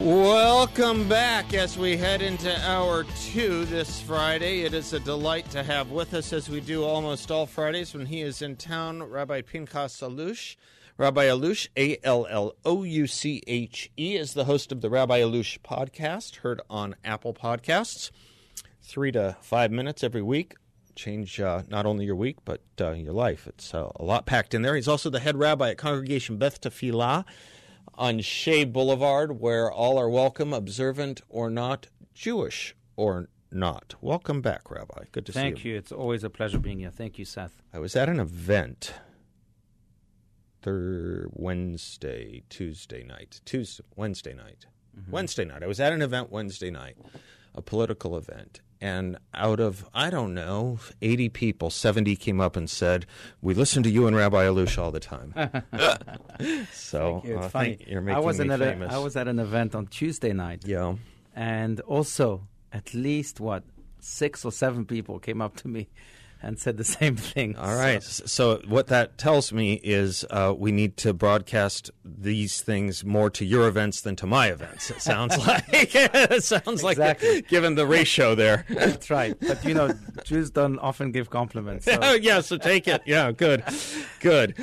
Welcome back as we head into hour two this Friday. It is a delight to have with us, as we do almost all Fridays when he is in town, Rabbi Pinchas Allouche. Rabbi Allouche, A L L O U C H E, is the host of the Rabbi Allouche podcast, heard on Apple Podcasts. Three to five minutes every week. Change uh, not only your week, but uh, your life. It's uh, a lot packed in there. He's also the head rabbi at Congregation Beth Tefillah on Shea Boulevard, where all are welcome, observant or not, Jewish or not. Welcome back, Rabbi. Good to Thank see you. Thank you. It's always a pleasure being here. Thank you, Seth. I was at an event third Wednesday, Tuesday night, Tuesday, Wednesday night, mm-hmm. Wednesday night. I was at an event Wednesday night, a political event, and out of I don't know eighty people, seventy came up and said, "We listen to you and Rabbi Allouche all the time." so It's uh, funny. you're making I was me at famous. I was at an event on Tuesday night, yeah. and also at least what six or seven people came up to me and said the same thing. All right. S- So what that tells me is uh, we need to broadcast these things more to your events than to my events. It sounds like it sounds like Exactly. given the ratio there. That's right. But you know, Jews don't often give compliments. so- oh yeah, so take it. Yeah, good, good.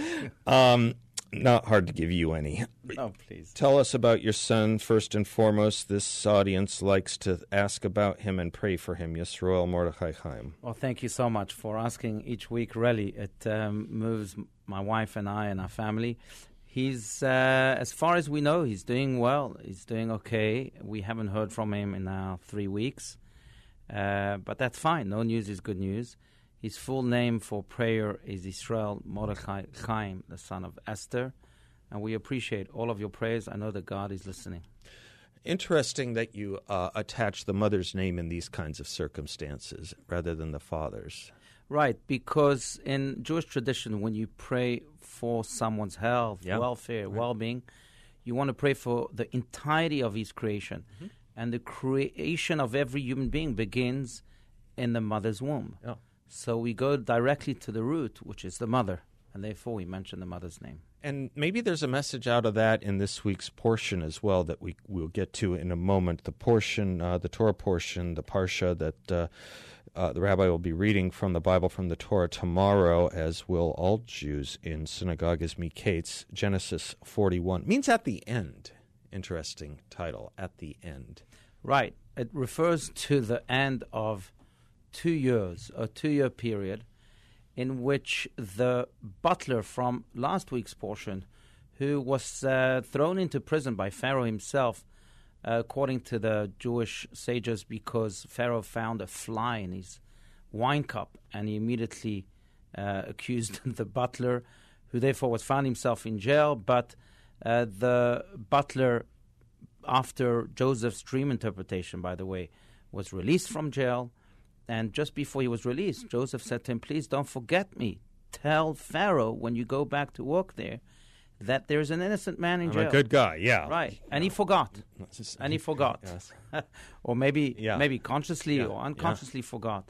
Um, not hard to give you any. oh, please. Tell us about your son first and foremost. This audience likes to ask about him and pray for him. Yisroel Mordechai Chaim. Well, thank you so much for asking each week. Really, it um, moves my wife and I and our family. He's, uh, as far as we know, he's doing well. He's doing okay. We haven't heard from him in now three weeks, uh, but that's fine. No news is good news. His full name for prayer is Israel Mordechai Chaim, the son of Esther, and we appreciate all of your prayers. I know that God is listening. Interesting that you uh, attach the mother's name in these kinds of circumstances rather than the father's. Right, because in Jewish tradition, when you pray for someone's health, Yeah. welfare, well being, you want to pray for the entirety of his creation. Mm-hmm. And the creation of every human being begins in the mother's womb. Yeah. So we go directly to the root, which is the mother. And therefore, we mention the mother's name. And maybe there's a message out of that in this week's portion as well that we will get to in a moment. The portion, uh, the Torah portion, the parsha that uh, uh, the rabbi will be reading from the Bible from the Torah tomorrow, as will all Jews in synagogue, is Miketz, Genesis 41. Means at the end. Interesting title, at the end. Right. It refers to the end of two years, a two year period, in which the butler from last week's portion, who was uh, thrown into prison by Pharaoh himself, uh, according to the Jewish sages, because Pharaoh found a fly in his wine cup and he immediately uh, accused the butler, who therefore was found himself in jail. But uh, the butler after Joseph's dream interpretation, by the way, was released from jail. And just before he was released, Joseph said to him, Please don't forget me. Tell Pharaoh when you go back to work there that there's an innocent man in I'm jail. a good guy, yeah. Right. And he forgot. And he forgot. Yes. or maybe Yeah. maybe consciously Yeah. or unconsciously forgot.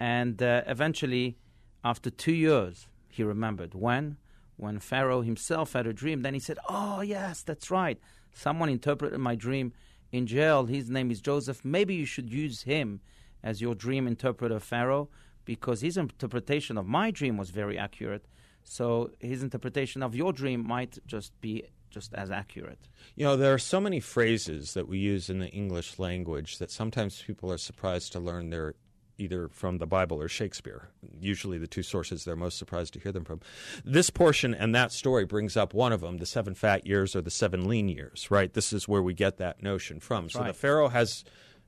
And uh, eventually, after two years, he remembered. When? When Pharaoh himself had a dream. Then he said, Oh, yes, that's right. Someone interpreted my dream in jail. His name is Joseph. Maybe you should use him as your dream interpreter, Pharaoh, because his interpretation of my dream was very accurate. So his interpretation of your dream might just be just as accurate. You know, there are so many phrases that we use in the English language that sometimes people are surprised to learn they're either from the Bible or Shakespeare. Usually the two sources they're most surprised to hear them from. This portion and that story brings up one of them, the seven fat years or the seven lean years, right? This is where we get that notion from. so the. Pharaoh has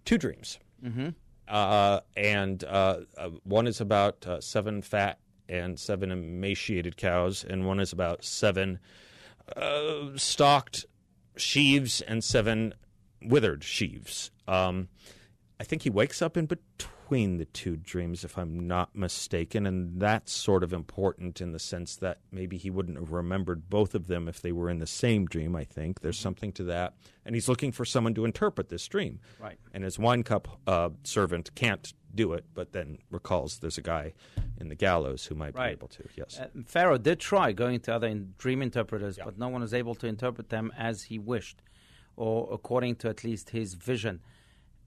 two dreams. Mm-hmm. Uh, and uh, uh, one is about uh, seven fat and seven emaciated cows, and one is about seven uh, stalked sheaves and seven withered sheaves. Um, I think he wakes up in between the two dreams, if I'm not mistaken, and that's sort of important in the sense that maybe he wouldn't have remembered both of them if they were in the same dream. I think there's something to that, and he's looking for someone to interpret this dream. Right. And his wine cup uh, servant can't do it, but then recalls there's a guy in the gallows who might Right. be able to. Yes. Uh, Pharaoh did try going to other in- dream interpreters, but no one was able to interpret them as he wished, or according to at least his vision.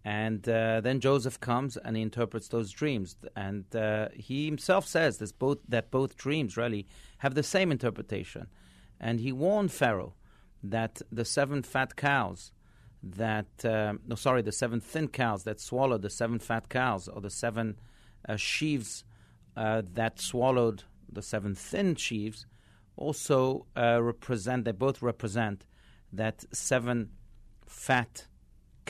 And uh, then Joseph comes and he interprets those dreams, and uh, he himself says this both that both dreams really have the same interpretation. And he warned Pharaoh that the seven fat cows that um, no sorry the seven thin cows that swallowed the seven fat cows or the seven uh, sheaves uh, that swallowed the seven thin sheaves also uh, represent they both represent that seven fat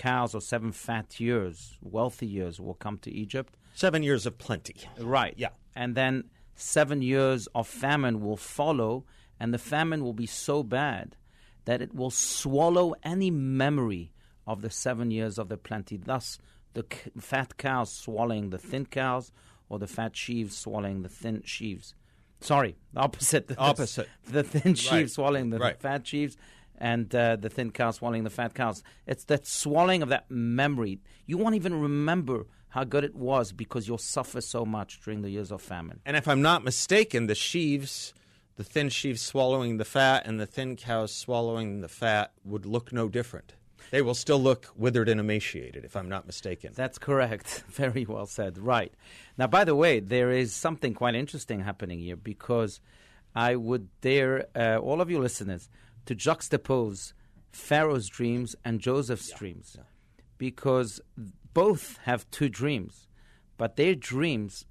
cows or seven fat years wealthy years will come to Egypt Seven years of plenty. Right. Yeah. And then seven years of famine will follow, and the famine will be so bad that it will swallow any memory of the seven years of the plenty. Thus, the c- fat cows swallowing the thin cows, or the fat sheaves swallowing the thin sheaves. Sorry, the opposite. The- Opposite. The thin sheaves Right. swallowing the Right. fat sheaves, and uh, the thin cows swallowing the fat cows. It's that swallowing of that memory. You won't even remember how good it was because you'll suffer so much during the years of famine. And if I'm not mistaken, the sheaves, the thin sheaves swallowing the fat and the thin cows swallowing the fat would look no different. They will still look withered and emaciated, if I'm not mistaken. That's correct. Very well said. Right. Now, by the way, there is something quite interesting happening here because I would dare uh, all of you listeners to juxtapose Pharaoh's dreams and Joseph's dreams because both have two dreams, but their dreams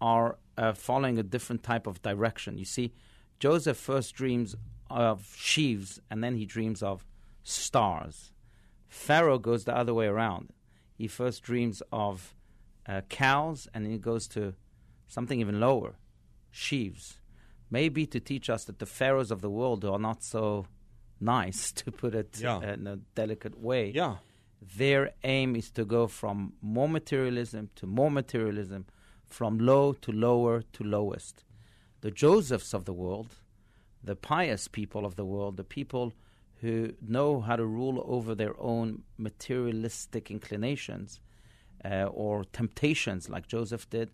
are uh, following a different type of direction. You see, Joseph first dreams of sheaves and then he dreams of stars. Pharaoh goes the other way around. He first dreams of uh, cows and then he goes to something even lower, sheaves. Maybe to teach us that the pharaohs of the world are not so nice, to put it Yeah. in a delicate way. Yeah. Their aim is to go from more materialism to more materialism, from low to lower to lowest. The Josephs of the world, the pious people of the world, the people who know how to rule over their own materialistic inclinations uh, or temptations, like Joseph did,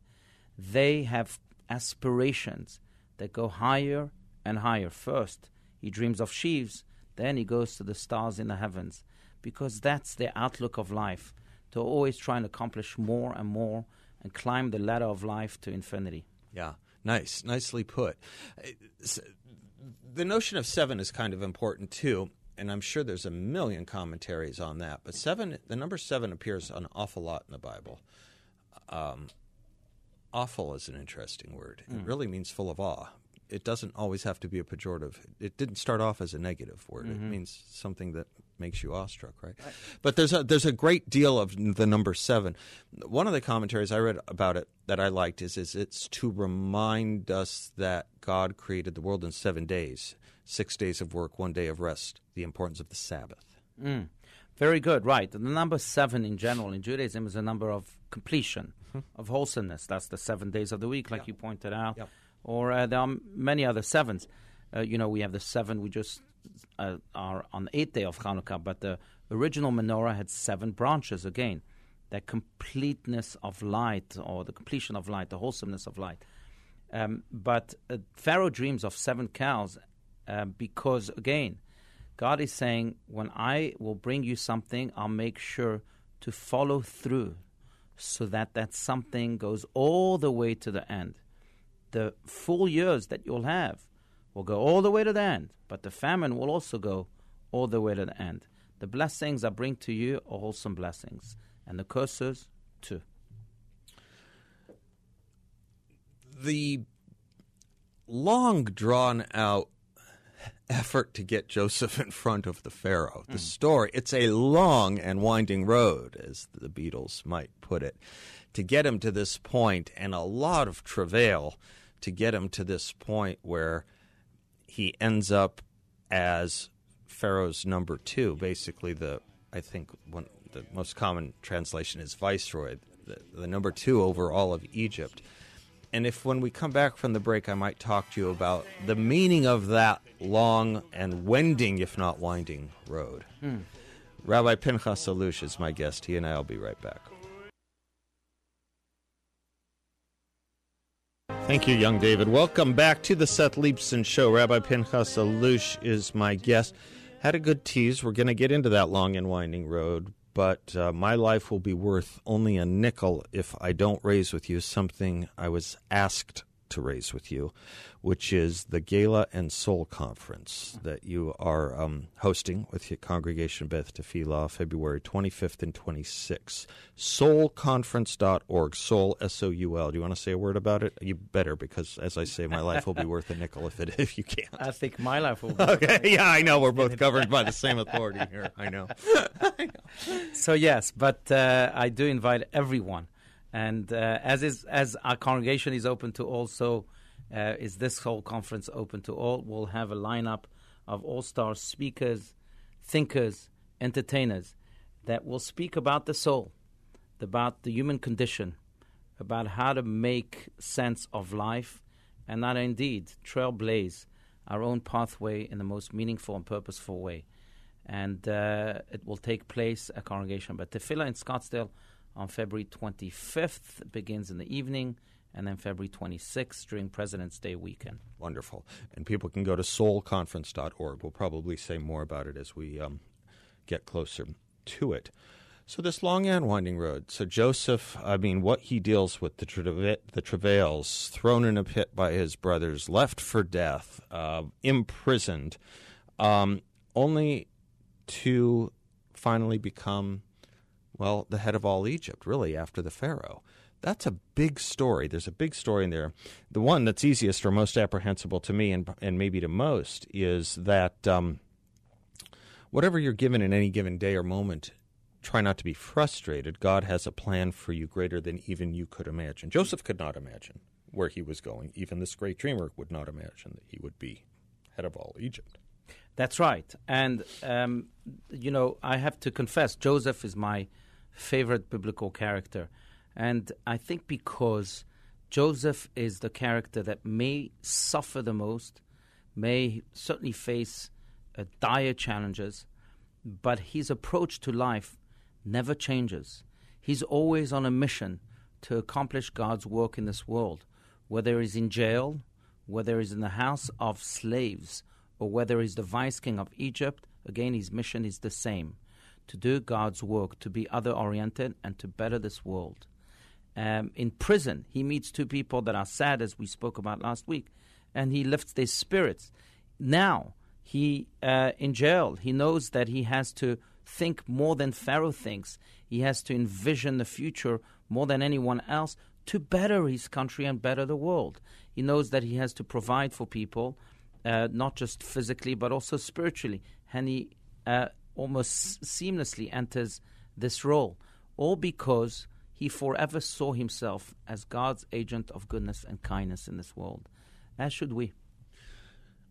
they have aspirations that go higher and higher. First, he dreams of sheaves, then he goes to the stars in the heavens, because that's their outlook of life, to always try and accomplish more and more and climb the ladder of life to infinity. Yeah, nice, nicely put. The notion of seven is kind of important too, and I'm sure there's a million commentaries on that. But seven, the number seven appears an awful lot in the Bible. Um, awful is an interesting word. It really means full of awe. It doesn't always have to be a pejorative. It didn't start off as a negative word. It means something that makes you awestruck, right? But there's a there's a great deal of the number seven. One of the commentaries I read about it that I liked is is it's to remind us that God created the world in seven days, six days of work, one day of rest. The importance of the Sabbath. Very good, right. The number seven in general in Judaism is a number of completion, Hmm. of wholesomeness. That's the seven days of the week, like you pointed out. Yep. Or uh, there are many other sevens. Uh, you know, we have the seven, we just uh, are on the eighth day of Hanukkah, but the original menorah had seven branches again. That completeness of light, or the completion of light, the wholesomeness of light. Um, but uh, Pharaoh dreams of seven cows uh, because, again, God is saying, when I will bring you something, I'll make sure to follow through so that that something goes all the way to the end. The full years that you'll have will go all the way to the end, but the famine will also go all the way to the end. The blessings I bring to you are wholesome blessings, and the curses too. the long drawn out effort to get Joseph in front of the Pharaoh. The hmm. story, it's a long and winding road, as the Beatles might put it, to get him to this point, and a lot of travail to get him to this point where he ends up as Pharaoh's number two, basically the I think one the most common translation is viceroy, the, the number two over all of Egypt. And if when we come back from the break, I might talk to you about the meaning of that long and wending, if not winding, road. Hmm. Rabbi Pinchas Allouche is my guest. He and I will be right back. Thank you, young David. Welcome back to the Seth Leibsohn Show. Rabbi Pinchas Allouche is my guest. Had a good tease. We're going to get into that long and winding road, but uh, my life will be worth only a nickel if I don't raise with you something I was asked to raise with you, which is the Gala and Soul Conference that you are um, hosting with your congregation Beth Tefillah February 25th and 26th. Soulconference.org. Soul, S O U L. Do you want to say a word about it? You better, because as I say, my life will be worth a nickel if it if you can't. I think my life will be. okay, yeah, I know. We're both covered by the same authority here. I know. I know. So, yes, but uh, I do invite everyone and uh, as is as our congregation is open to also uh, is this whole conference open to all. We'll have a lineup of all star speakers, thinkers, entertainers that will speak about the soul, about the human condition, about how to make sense of life, and not indeed trailblaze our own pathway in the most meaningful and purposeful way. And uh, it will take place at Congregation Beth Tefillah in Scottsdale on February 25th. Begins in the evening, and then February 26th during President's Day weekend. Wonderful. And people can go to soulconference.org. We'll probably say more about it as we um, get closer to it. So this long and winding road. So Joseph, I mean, what he deals with the the travails, thrown in a pit by his brothers, left for death, uh, imprisoned, um, only to finally become well, the head of all Egypt, really, after the Pharaoh. That's a big story. There's a big story in there. The one that's easiest or most apprehensible to me and, and maybe to most is that um, whatever you're given in any given day or moment, try not to be frustrated. God has a plan for you greater than even you could imagine. Joseph could not imagine where he was going. Even this great dreamer would not imagine that he would be head of all Egypt. That's right. And, um, you know, I have to confess, Joseph is my favorite biblical character. And I think because Joseph is the character that may suffer the most, may certainly face uh, dire challenges, but his approach to life never changes. He's always on a mission to accomplish God's work in this world, whether he's in jail, whether he's in the house of slaves, or whether he's the vice king of Egypt. Again, his mission is the same to do God's work, to be other oriented, and to better this world. Um, in prison, he meets two people that are sad, as we spoke about last week, and he lifts their spirits. Now, he uh, in jail, he knows that he has to think more than Pharaoh thinks. He has to envision the future more than anyone else to better his country and better the world. He knows that he has to provide for people, uh, not just physically but also spiritually, and he uh, almost seamlessly enters this role, all because he forever saw himself as God's agent of goodness and kindness in this world, as should we.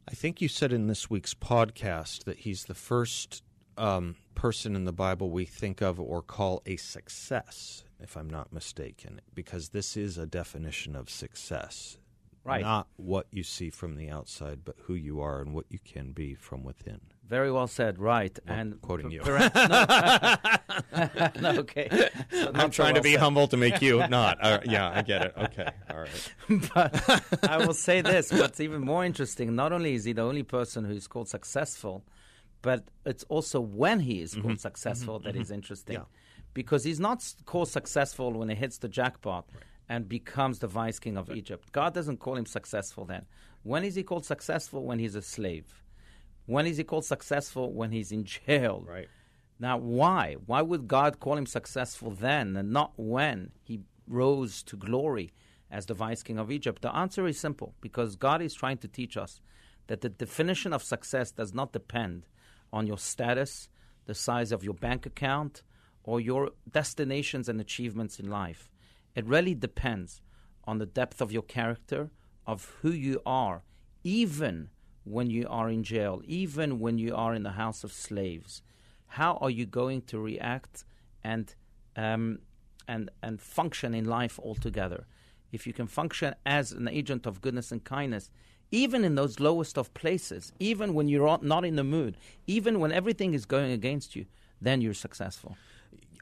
I think you said in this week's podcast that he's the first um, person in the Bible we think of or call a success, if I'm not mistaken, because this is a definition of success. Right. Not what you see from the outside, but who you are and what you can be from within. Very well said. Right, well, and quoting you. Perhaps, no. no, okay. So I'm trying well to be said. humble to make you not. Uh, yeah, I get it. Okay, all right. but I will say this: what's even more interesting, not only is he the only person who is called successful, but it's also when he is mm-hmm. called successful mm-hmm. that mm-hmm. is interesting, yeah. because he's not called successful when he hits the jackpot. Right and becomes the vice king of right. Egypt. God doesn't call him successful then. When is he called successful? When he's a slave. When is he called successful? When he's in jail. Right. Now, why? Why would God call him successful then and not when he rose to glory as the vice king of Egypt? The answer is simple because God is trying to teach us that the definition of success does not depend on your status, the size of your bank account, or your destinations and achievements in life. It really depends on the depth of your character, of who you are, even when you are in jail, even when you are in the house of slaves. how are you going to react and um, and and function in life altogether? If you can function as an agent of goodness and kindness, even in those lowest of places, even when you're not in the mood, even when everything is going against you, then you're successful.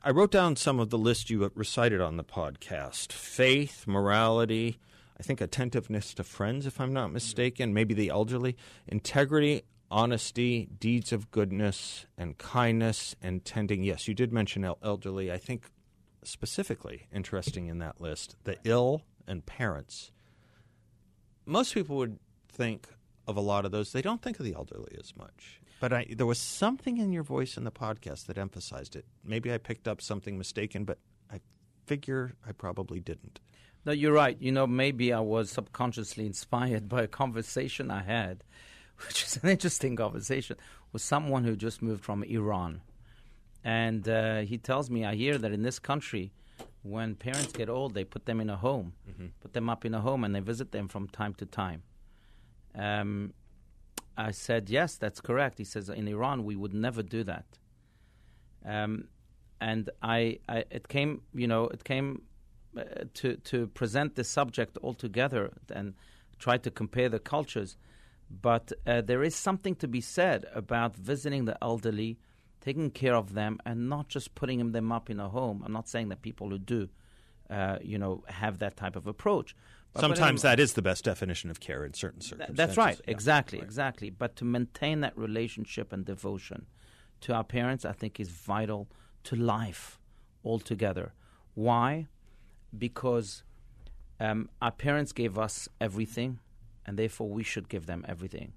I wrote down some of the list you recited on the podcast faith, morality, I think attentiveness to friends, if I'm not mistaken, maybe the elderly, integrity, honesty, deeds of goodness, and kindness, and tending. Yes, you did mention elderly. I think specifically interesting in that list the ill and parents. Most people would think of a lot of those. They don't think of the elderly as much. But I, there was something in your voice in the podcast that emphasized it. Maybe I picked up something mistaken, but I figure I probably didn't. No, you're right. You know, maybe I was subconsciously inspired by a conversation I had, which is an interesting conversation, with someone who just moved from Iran. And uh, he tells me, I hear that in this country, when parents get old, they put them in a home, mm-hmm. put them up in a home, and they visit them from time to time. Um, I said, yes, that's correct. He says, in Iran, we would never do that. Um, and I, I, it came, you know, it came to to present the subject altogether and try to compare the cultures. But uh, there is something to be said about visiting the elderly, taking care of them, and not just putting them up in a home. I'm not saying that people who do, uh, you know, have that type of approach. But Sometimes that is the best definition of care in certain circumstances. That's right. Yeah. Exactly. Right. Exactly. But to maintain that relationship and devotion to our parents, I think, is vital to life altogether. Why? Because um, our parents gave us everything, and therefore we should give them everything.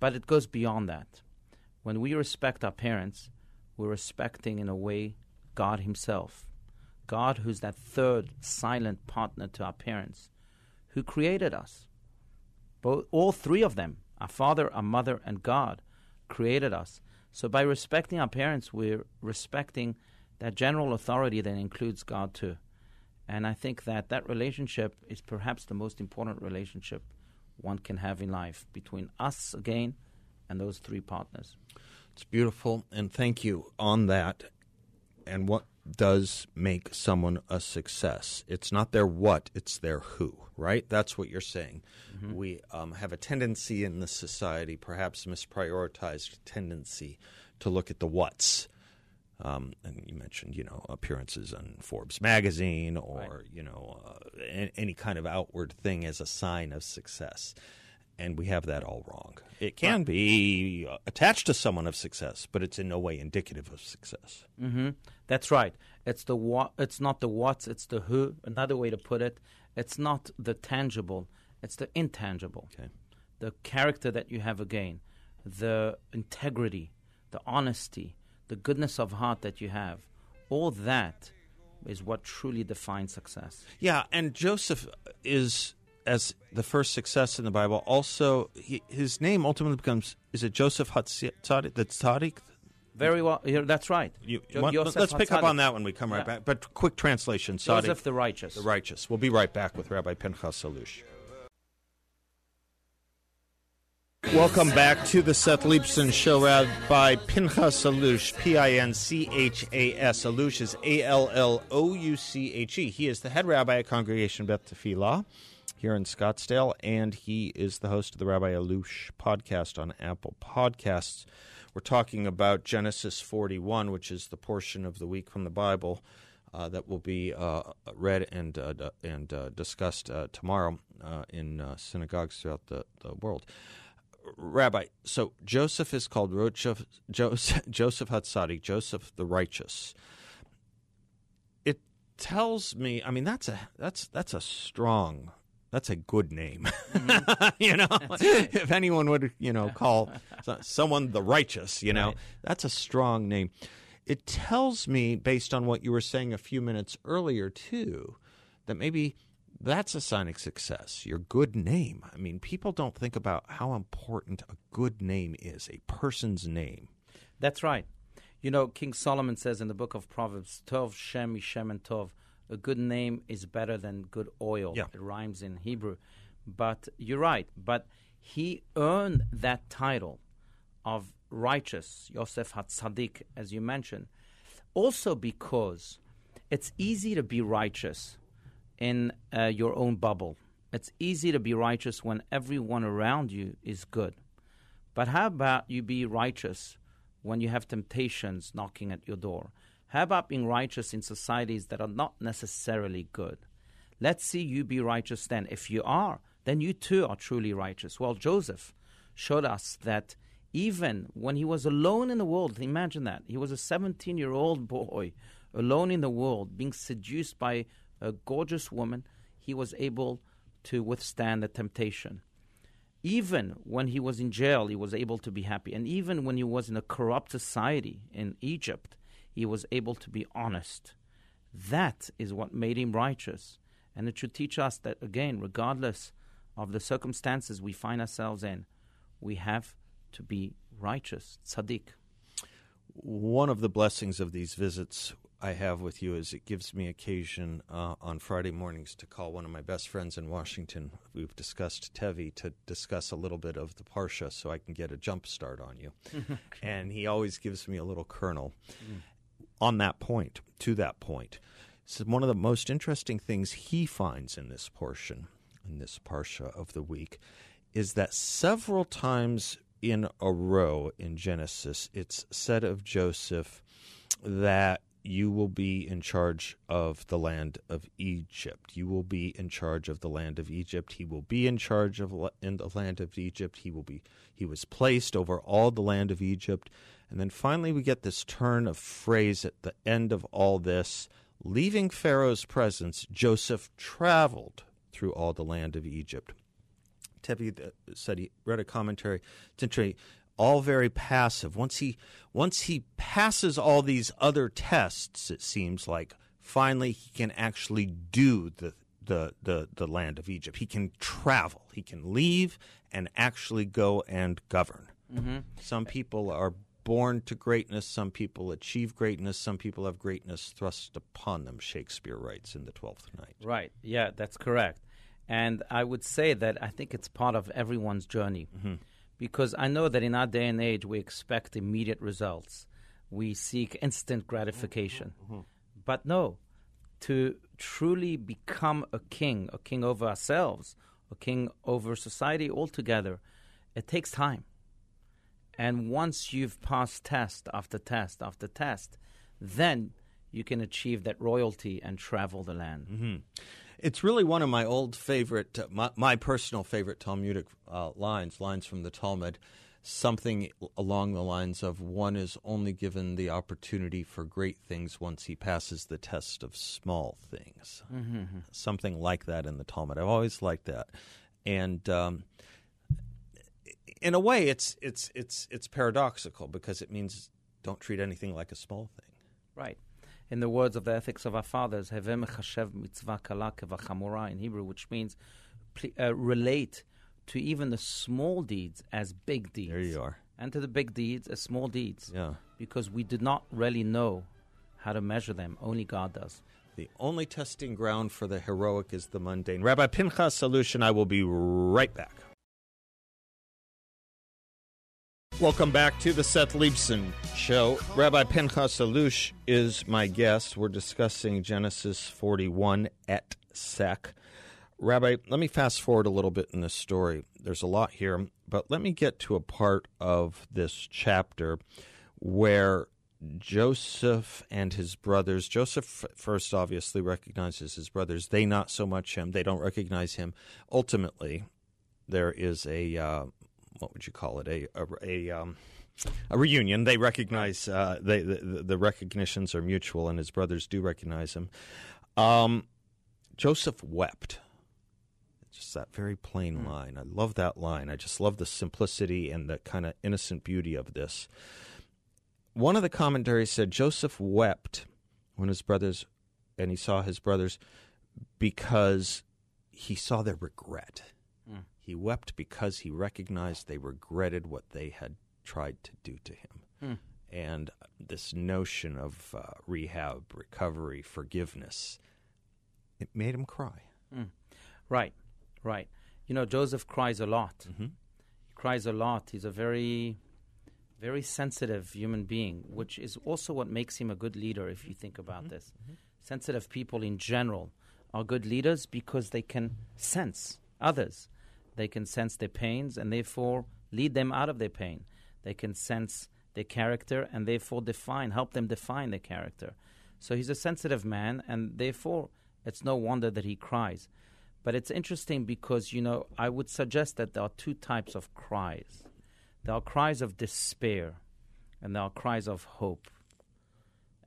But it goes beyond that. When we respect our parents, we're respecting, in a way, God Himself. God, who's that third silent partner to our parents who created us. Both, all three of them, our father, our mother, and God, created us. So by respecting our parents, we're respecting that general authority that includes God too. And I think that that relationship is perhaps the most important relationship one can have in life between us again and those three partners. It's beautiful, and thank you on that. And what does make someone a success? It's not their what, it's their who right? That's what you're saying. Mm-hmm. We um, have a tendency in this society, perhaps misprioritized tendency, to look at the what's. Um, and you mentioned, you know, appearances on Forbes magazine or, right. you know, uh, any kind of outward thing as a sign of success. And we have that all wrong. It can be attached to someone of success, but it's in no way indicative of success. Mm-hmm. That's right. It's the what. It's not the what's. It's the who. Another way to put it it's not the tangible, it's the intangible. Okay. The character that you have again, the integrity, the honesty, the goodness of heart that you have. All that is what truly defines success. Yeah, and Joseph is as the first success in the Bible. Also, he, his name ultimately becomes is it Joseph Hatzadik? The tzaddik, very well. Yeah, that's right. You, let's pick up on that when we come right yeah. back. But quick translation. Joseph the righteous. The righteous. We'll be right back with Rabbi Pinchas Allouche. Welcome back to the Seth Leibsohn Show, Rabbi Pinchas Allouche, P-I-N-C-H-A-S. Allouche is A-L-L-O-U-C-H-E. He is the head rabbi at Congregation Beth Tefillah here in Scottsdale, and he is the host of the Rabbi Allouche podcast on Apple Podcasts. We're talking about Genesis 41, which is the portion of the week from the Bible uh, that will be uh, read and uh, and uh, discussed uh, tomorrow uh, in synagogues throughout the, the world. Rabbi, so Joseph is called Joseph, Joseph, Joseph Hatzadik, Joseph the righteous. It tells me, I mean, that's a that's that's a strong that's a good name. Mm-hmm. you know, if anyone would, you know, call someone the righteous, you know, right. that's a strong name. It tells me, based on what you were saying a few minutes earlier, too, that maybe that's a sign of success. Your good name. I mean, people don't think about how important a good name is, a person's name. That's right. You know, King Solomon says in the book of Proverbs, Tov Shem Ishem and Tov a good name is better than good oil. Yeah. It rhymes in Hebrew. But you're right. But he earned that title of righteous, Yosef HaTzadik, as you mentioned, also because it's easy to be righteous in uh, your own bubble. It's easy to be righteous when everyone around you is good. But how about you be righteous when you have temptations knocking at your door? How about being righteous in societies that are not necessarily good? Let's see you be righteous then. If you are, then you too are truly righteous. Well, Joseph showed us that even when he was alone in the world, imagine that. He was a 17 year old boy alone in the world, being seduced by a gorgeous woman, he was able to withstand the temptation. Even when he was in jail, he was able to be happy. And even when he was in a corrupt society in Egypt, he was able to be honest. That is what made him righteous. And it should teach us that, again, regardless of the circumstances we find ourselves in, we have to be righteous, tzaddik. One of the blessings of these visits I have with you is it gives me occasion uh, on Friday mornings to call one of my best friends in Washington. We've discussed Tevi to discuss a little bit of the Parsha so I can get a jump start on you. and he always gives me a little kernel mm. on that point, to that point. So one of the most interesting things he finds in this portion, in this Parsha of the week, is that several times in a row in Genesis, it's said of Joseph that you will be in charge of the land of Egypt. You will be in charge of the land of Egypt. He will be in charge of in the land of Egypt. He will be he was placed over all the land of Egypt. And then finally we get this turn of phrase at the end of all this, leaving Pharaoh's presence, Joseph traveled through all the land of Egypt. Tevi uh, said he read a commentary. It's interesting all very passive. Once he once he passes all these other tests, it seems like finally he can actually do the the, the, the land of Egypt. He can travel. He can leave and actually go and govern. Mm-hmm. Some people are born to greatness. Some people achieve greatness. Some people have greatness thrust upon them. Shakespeare writes in the Twelfth Night. Right. Yeah, that's correct. And I would say that I think it's part of everyone's journey. Mm-hmm because I know that in our day and age we expect immediate results. We seek instant gratification. Mm-hmm. But no, to truly become a king, a king over ourselves, a king over society altogether, it takes time. And once you've passed test after test after test, then you can achieve that royalty and travel the land. Mm-hmm. It's really one of my old favorite, uh, my, my, personal favorite Talmudic uh, lines, lines from the Talmud, something along the lines of one is only given the opportunity for great things once he passes the test of small things. Mm-hmm. Something like that in the Talmud. I've always liked that. And um, in a way, it's, it's, it's, it's paradoxical because it means don't treat anything like a small thing. Right in the words of the ethics of our fathers, Hevem Chashev mitzvah kala in Hebrew, which means uh, relate to even the small deeds as big deeds. There you are. And to the big deeds as small deeds. Yeah. Because we do not really know how to measure them. Only God does. The only testing ground for the heroic is the mundane. Rabbi Pinchas Allouche, I will be right back. Welcome back to the Seth Leibsohn Show. Rabbi Pinchas Allouche is my guest. We're discussing Genesis 41 et sec. Rabbi, let me fast forward a little bit in this story. There's a lot here, but let me get to a part of this chapter where Joseph and his brothers, Joseph first obviously recognizes his brothers. They not so much him. They don't recognize him. Ultimately, there is a uh, what would you call it a a, a, um, a reunion. They recognize uh, they, the, the recognitions are mutual, and his brothers do recognize him. Um, Joseph wept. Just that very plain mm. line. I love that line. I just love the simplicity and the kind of innocent beauty of this. One of the commentaries said Joseph wept when his brothers, and he saw his brothers because he saw their regret. He wept because he recognized they regretted what they had tried to do to him. Hmm. And this notion of uh, rehab, recovery, forgiveness, it made him cry. Hmm. Right, right. You know, Joseph cries a lot. Mm-hmm. He cries a lot. He's a very very sensitive human being, which is also what makes him a good leader if you think about Mm-hmm. this. Sensitive people in general are good leaders because they can sense others. They can sense their pains and therefore lead them out of their pain. They can sense their character and therefore define, help them define their character. So he's a sensitive man and therefore it's no wonder that he cries. But it's interesting because, you know, I would suggest that there are two types of cries. There are cries of despair and there are cries of hope.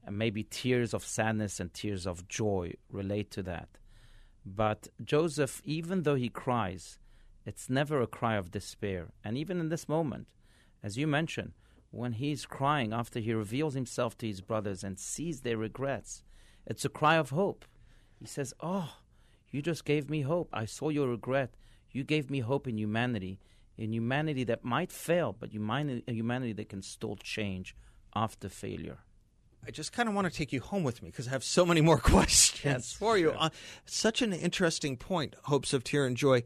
And maybe tears of sadness and tears of joy relate to that. But Joseph, even though he cries, it's never a cry of despair. And even in this moment, as you mentioned, when he's crying after he reveals himself to his brothers and sees their regrets, it's a cry of hope. He says, Oh, you just gave me hope. I saw your regret. You gave me hope in humanity, in humanity that might fail, but humani- a humanity that can still change after failure. I just kind of want to take you home with me because I have so many more questions Yes, for you. Uh, such an interesting point, hopes of tear and joy.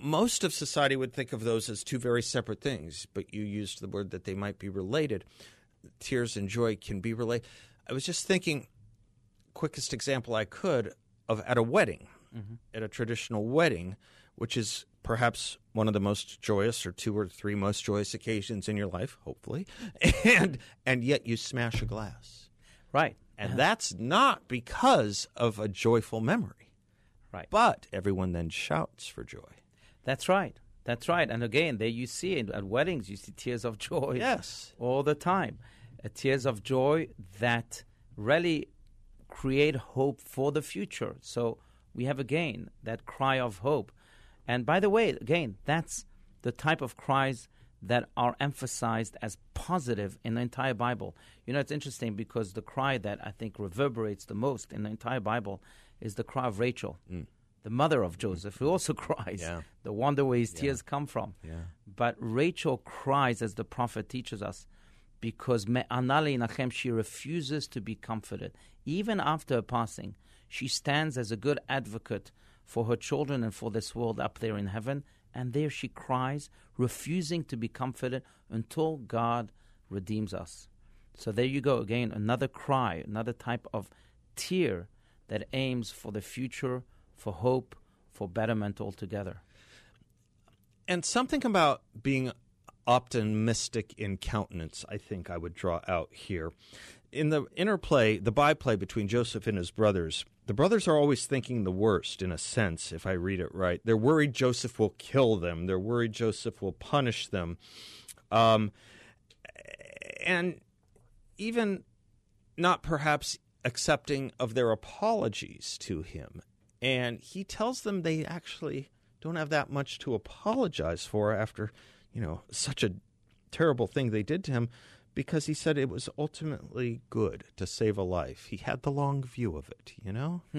Most of society would think of those as two very separate things, but you used the word that they might be related. Tears and joy can be related. I was just thinking, quickest example I could of at a wedding, mm-hmm. at a traditional wedding, which is perhaps one of the most joyous or two or three most joyous occasions in your life, hopefully, and and yet you smash a glass, Right. and uh-huh. that's not because of a joyful memory, Right. but everyone then shouts for joy. That's right. That's right. And again, there you see it at weddings, you see tears of joy. Yes. All the time. Uh, tears of joy that really create hope for the future. So we have again that cry of hope. And by the way, again, that's the type of cries that are emphasized as positive in the entire Bible. You know, it's interesting because the cry that I think reverberates the most in the entire Bible is the cry of Rachel, the mother of Joseph, who also cries. Yeah. The wonder where his tears come from. Yeah. But Rachel cries, as the prophet teaches us, because Me'anali Nachem, she refuses to be comforted. Even after her passing, she stands as a good advocate for her children and for this world up there in heaven. And there she cries, refusing to be comforted until God redeems us. So there you go again, another cry, another type of tear that aims for the future, for hope, for betterment altogether. And something about being optimistic in countenance, I think I would draw out here. In the interplay, the byplay between Joseph and his brothers, the brothers are always thinking the worst, in a sense, if I read it right. They're worried Joseph will kill them, they're worried Joseph will punish them. Um, and even not perhaps accepting of their apologies to him. And he tells them they actually don't have that much to apologize for after, you know, such a terrible thing they did to him because he said it was ultimately good to save a life. He had the long view of it, you know?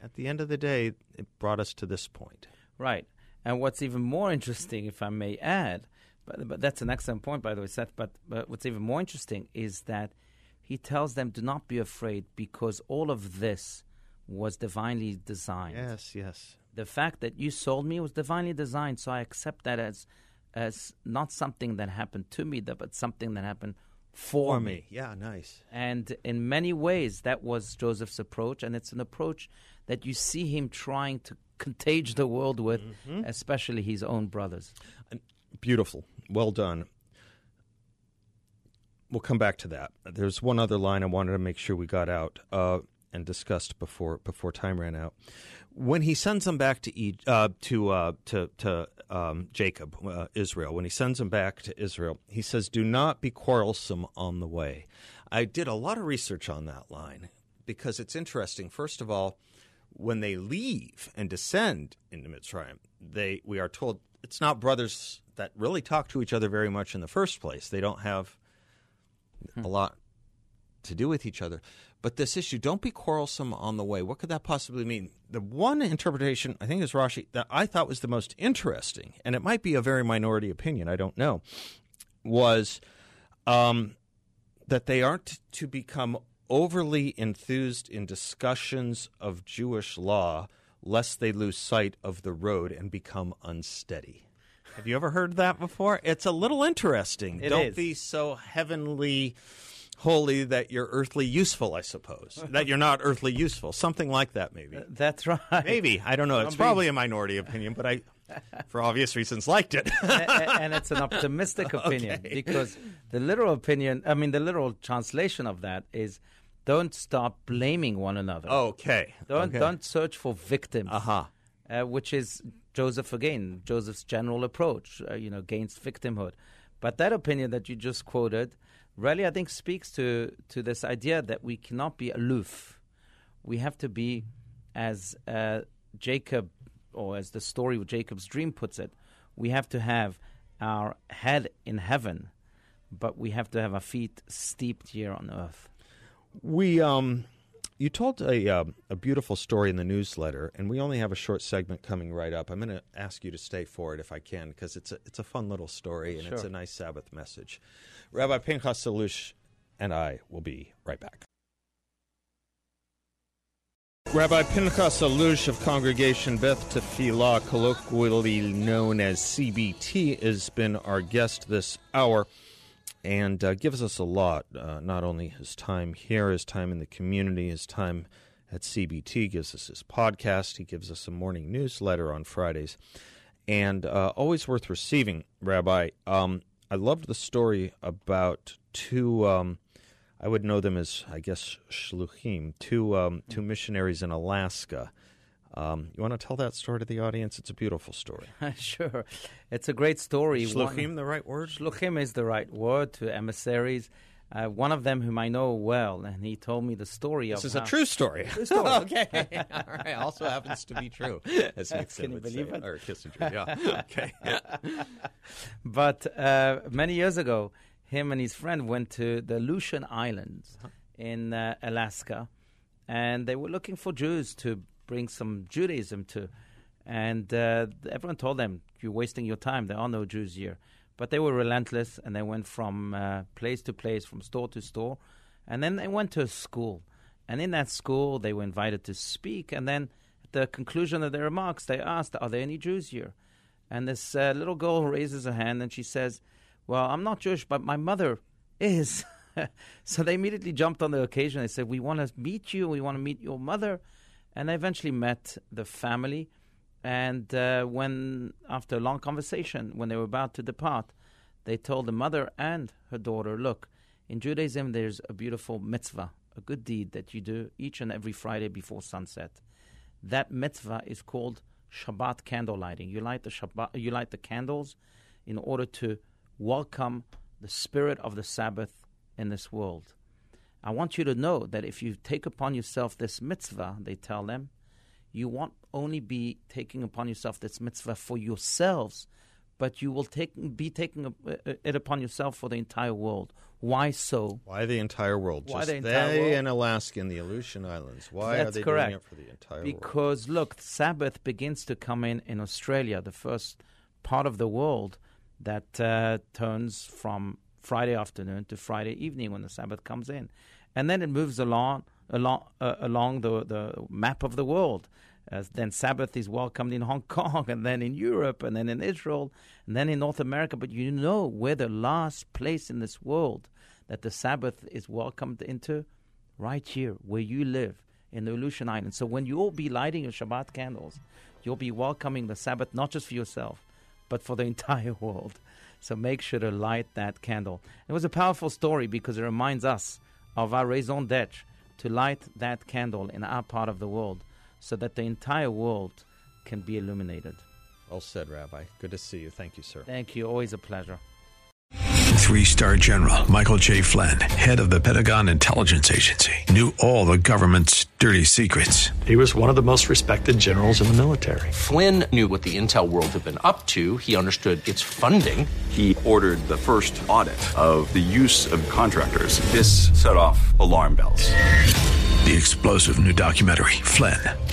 At the end of the day, it brought us to this point. Right. And what's even more interesting, if I may add, but, but that's an excellent point, by the way, Seth. But, but what's even more interesting is that he tells them, do not be afraid because all of this was divinely designed. Yes, yes. The fact that you sold me was divinely designed, so I accept that as, as not something that happened to me, but something that happened for, me. Yeah, nice. And in many ways, that was Joseph's approach, and it's an approach that you see him trying to contage the world with, especially his own brothers. Beautiful. Well done. We'll come back to that. There's one other line I wanted to make sure we got out uh, and discussed before before time ran out. When he sends them back to e- uh, to uh, to to um, Jacob, uh, Israel, when he sends them back to Israel, he says, "Do not be quarrelsome on the way." I did a lot of research on that line because it's interesting. First of all, when they leave and descend into Mitzrayim, they we are told it's not brothers that really talk to each other very much in the first place. They don't have a lot to do with each other. But this issue, don't be quarrelsome on the way. What could that possibly mean? The one interpretation, I think is Rashi, that I thought was the most interesting, and it might be a very minority opinion, I don't know, was um, that they aren't to become overly enthused in discussions of Jewish law lest they lose sight of the road and become unsteady. Have you ever heard that before? It's a little interesting. It Don't is. be so heavenly holy that you're earthly useful, I suppose. that you're not earthly useful. Something like that, maybe. That's right. Maybe. I don't know. It's being- probably a minority opinion, but I, for obvious reasons, liked it. And it's an optimistic opinion because the literal opinion, I mean, the literal translation of that is don't stop blaming one another. okay. Don't okay. don't search for victims. Uh-huh. uh, which is Joseph again, Joseph's general approach, uh, you know, against victimhood. But that opinion that you just quoted, really, I think, speaks to to this idea that we cannot be aloof. We have to be, as uh, Jacob, or as the story of Jacob's dream puts it, we have to have our head in heaven, but we have to have our feet steeped here on earth. We um, you told a uh, a beautiful story in the newsletter, and we only have a short segment coming right up. I'm going to ask you to stay for it if I can, because it's a it's a fun little story and it's a nice Sabbath message. Rabbi Pinchas Allouche and I will be right back. Rabbi Pinchas Allouche of Congregation Beth Tefillah, colloquially known as CBT, has been our guest this hour and uh, gives us a lot. Uh, not only his time here, his time in the community, his time at CBT, gives us his podcast, he gives us a morning newsletter on Fridays, and uh, always worth receiving, Rabbi. Um, I loved the story about two. Um, I would know them as, I guess, shluchim, two um, two missionaries in Alaska. Um, you want to tell that story to the audience? It's a beautiful story. sure, it's a great story. One- Shluchim, the right word? Shluchim is the right word to emissaries. Uh, one of them, whom I know well, and he told me the story of This is how- a true story. story. okay. All right. Also happens to be true. As Nixon Can you would believe say. it? Or Kissinger, yeah. okay. But uh, many years ago, him and his friend went to the Aleutian Islands in uh, Alaska, and they were looking for Jews to bring some Judaism to. And uh, everyone told them, "You're wasting your time. There are no Jews here." But they were relentless, and they went from uh, place to place, from store to store, and then they went to a school. And in that school, they were invited to speak. And then, at the conclusion of their remarks, they asked, "Are there any Jews here?" And this uh, little girl raises her hand and she says, Well, I'm not Jewish, but my mother is. so they immediately jumped on the occasion. They said, We want to meet you. We want to meet your mother. And they eventually met the family. And uh, when, after a long conversation, when they were about to depart, they told the mother and her daughter, Look, in Judaism, there's a beautiful mitzvah, a good deed that you do each and every Friday before sunset. That mitzvah is called Shabbat candle lighting. You light the Shabbat, you light the candles in order to welcome the spirit of the Sabbath in this world. I want you to know that if you take upon yourself this mitzvah, they tell them, you won't only be taking upon yourself this mitzvah for yourselves, but you will take, be taking it upon yourself for the entire world. Why so? Why the entire world? Why Just the entire they world? and Alaska and the Aleutian Islands. Why That's are they correct. doing it for the entire world? Because look, Sabbath begins to come in in Australia, the first part of the world that uh, turns from Friday afternoon to Friday evening when the Sabbath comes in, and then it moves along along uh, along the the map of the world. As then Sabbath is welcomed in Hong Kong, and then in Europe, and then in Israel, and then in North America. But you know where the last place in this world that the Sabbath is welcomed into? Right here, where you live in the Aleutian Islands. So when you'll be lighting your Shabbat candles, you'll be welcoming the Sabbath not just for yourself, but for the entire world. So make sure to light that candle. It was a powerful story because it reminds us of our raison d'etre to light that candle in our part of the world so that the entire world can be illuminated. well said, Rabbi. Good to see you. Thank you, sir. Thank you. Always a pleasure. Three star general Michael J. Flynn, head of the Pentagon Intelligence Agency, knew all the government's dirty secrets. He was one of the most respected generals in the military. Flynn knew what the intel world had been up to. He understood its funding. He ordered the first audit of the use of contractors. This set off alarm bells. The explosive new documentary, Flynn,